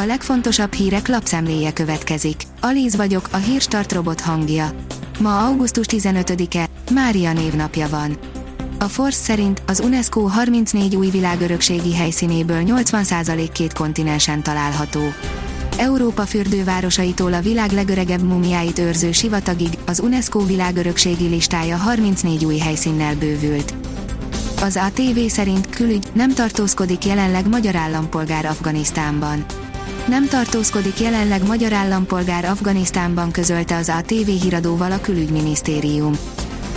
A legfontosabb hírek lapszemléje következik. Alíz vagyok, a hírstart robot hangja. Ma augusztus 15-e, Mária névnapja van. A Force szerint az UNESCO 34 új világörökségi helyszínéből 80% két kontinensen található. Európa fürdővárosaitól a világ legöregebb mumiáit őrző sivatagig, az UNESCO világörökségi listája 34 új helyszínnel bővült. Az ATV szerint külügy nem tartózkodik jelenleg magyar állampolgár Afganisztánban. Nem tartózkodik jelenleg magyar állampolgár Afganisztánban közölte az ATV híradóval a külügyminisztérium.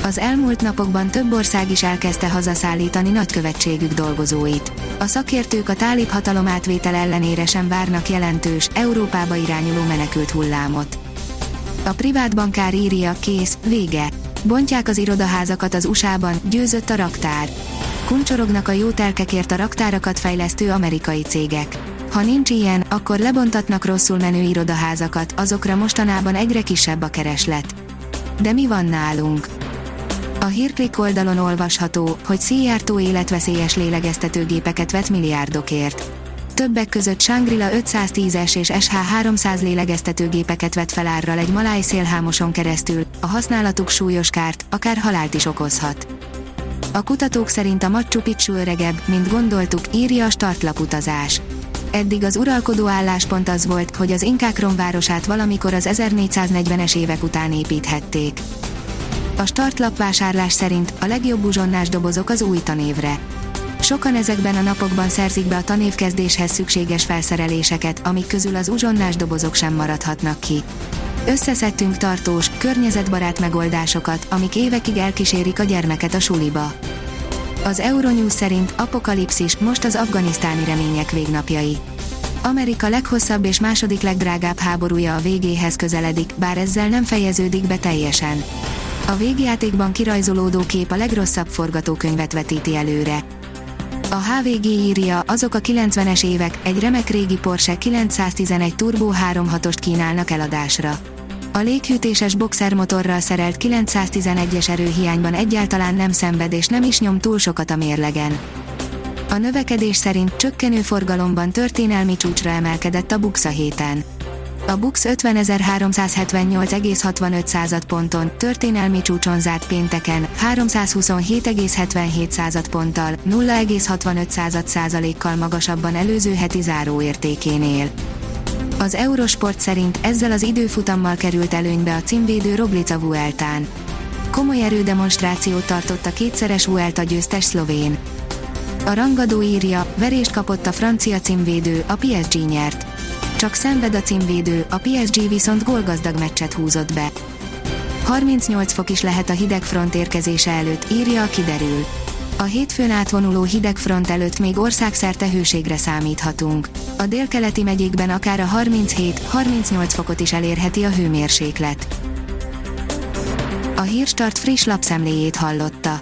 Az elmúlt napokban több ország is elkezdte hazaszállítani nagykövetségük dolgozóit. A szakértők a tálib hatalom átvétel ellenére sem várnak jelentős, Európába irányuló menekült hullámot. A privát bankár írja, kész, vége. Bontják az irodaházakat az USA-ban, győzött a raktár. Kuncsorognak a jó telkekért a raktárakat fejlesztő amerikai cégek. Ha nincs ilyen, akkor lebontatnak rosszul menő irodaházakat, azokra mostanában egyre kisebb a kereslet. De mi van nálunk? A hírklik oldalon olvasható, hogy széjjártó életveszélyes lélegeztetőgépeket vet milliárdokért. Többek között Shangri-La 510-es és SH300 lélegeztetőgépeket vett fel árral egy maláj szélhámoson keresztül, a használatuk súlyos kárt, akár halált is okozhat. A kutatók szerint a Machu Picchu öregebb, mint gondoltuk, írja a startlaputazás. Eddig az uralkodó álláspont az volt, hogy az inkák romvárosát valamikor az 1440-es évek után építhették. A startlap vásárlás szerint a legjobb uzsonnás dobozok az új tanévre. Sokan ezekben a napokban szerzik be a tanévkezdéshez szükséges felszereléseket, amik közül az uzsonnás dobozok sem maradhatnak ki. Összeszedtünk tartós, környezetbarát megoldásokat, amik évekig elkísérik a gyermeket a suliba. Az Euronews szerint apokalipszis most az afganisztáni remények végnapjai. Amerika leghosszabb és második legdrágább háborúja a végéhez közeledik, bár ezzel nem fejeződik be teljesen. A végjátékban kirajzolódó kép a legrosszabb forgatókönyvet vetíti előre. A HVG írja, azok a 90-es évek, egy remek régi Porsche 911 Turbo 3.6-ost kínálnak eladásra. A léghűtéses boxermotorral szerelt 911-es erőhiányban egyáltalán nem szenved és nem is nyom túl sokat a mérlegen. A növekedés szerint csökkenő forgalomban történelmi csúcsra emelkedett a Buxa héten. A Bux 50.378,65 ponton, történelmi csúcson zárt pénteken, 327,77 ponttal, 0,65 százalékkal magasabban előző heti záróértékénél. Az Eurosport szerint ezzel az időfutammal került előnybe a címvédő Roglica Vueltán. Komoly erődemonstrációt tartott a kétszeres Vuelta győztes szlovén. A rangadó írja, verést kapott a francia címvédő, a PSG nyert csak szenved a címvédő, a PSG viszont gólgazdag meccset húzott be. 38 fok is lehet a hideg front érkezése előtt, írja a kiderül. A hétfőn átvonuló hideg front előtt még országszerte hőségre számíthatunk. A délkeleti megyékben akár a 37-38 fokot is elérheti a hőmérséklet. A Hírstart friss lapszemléjét hallotta.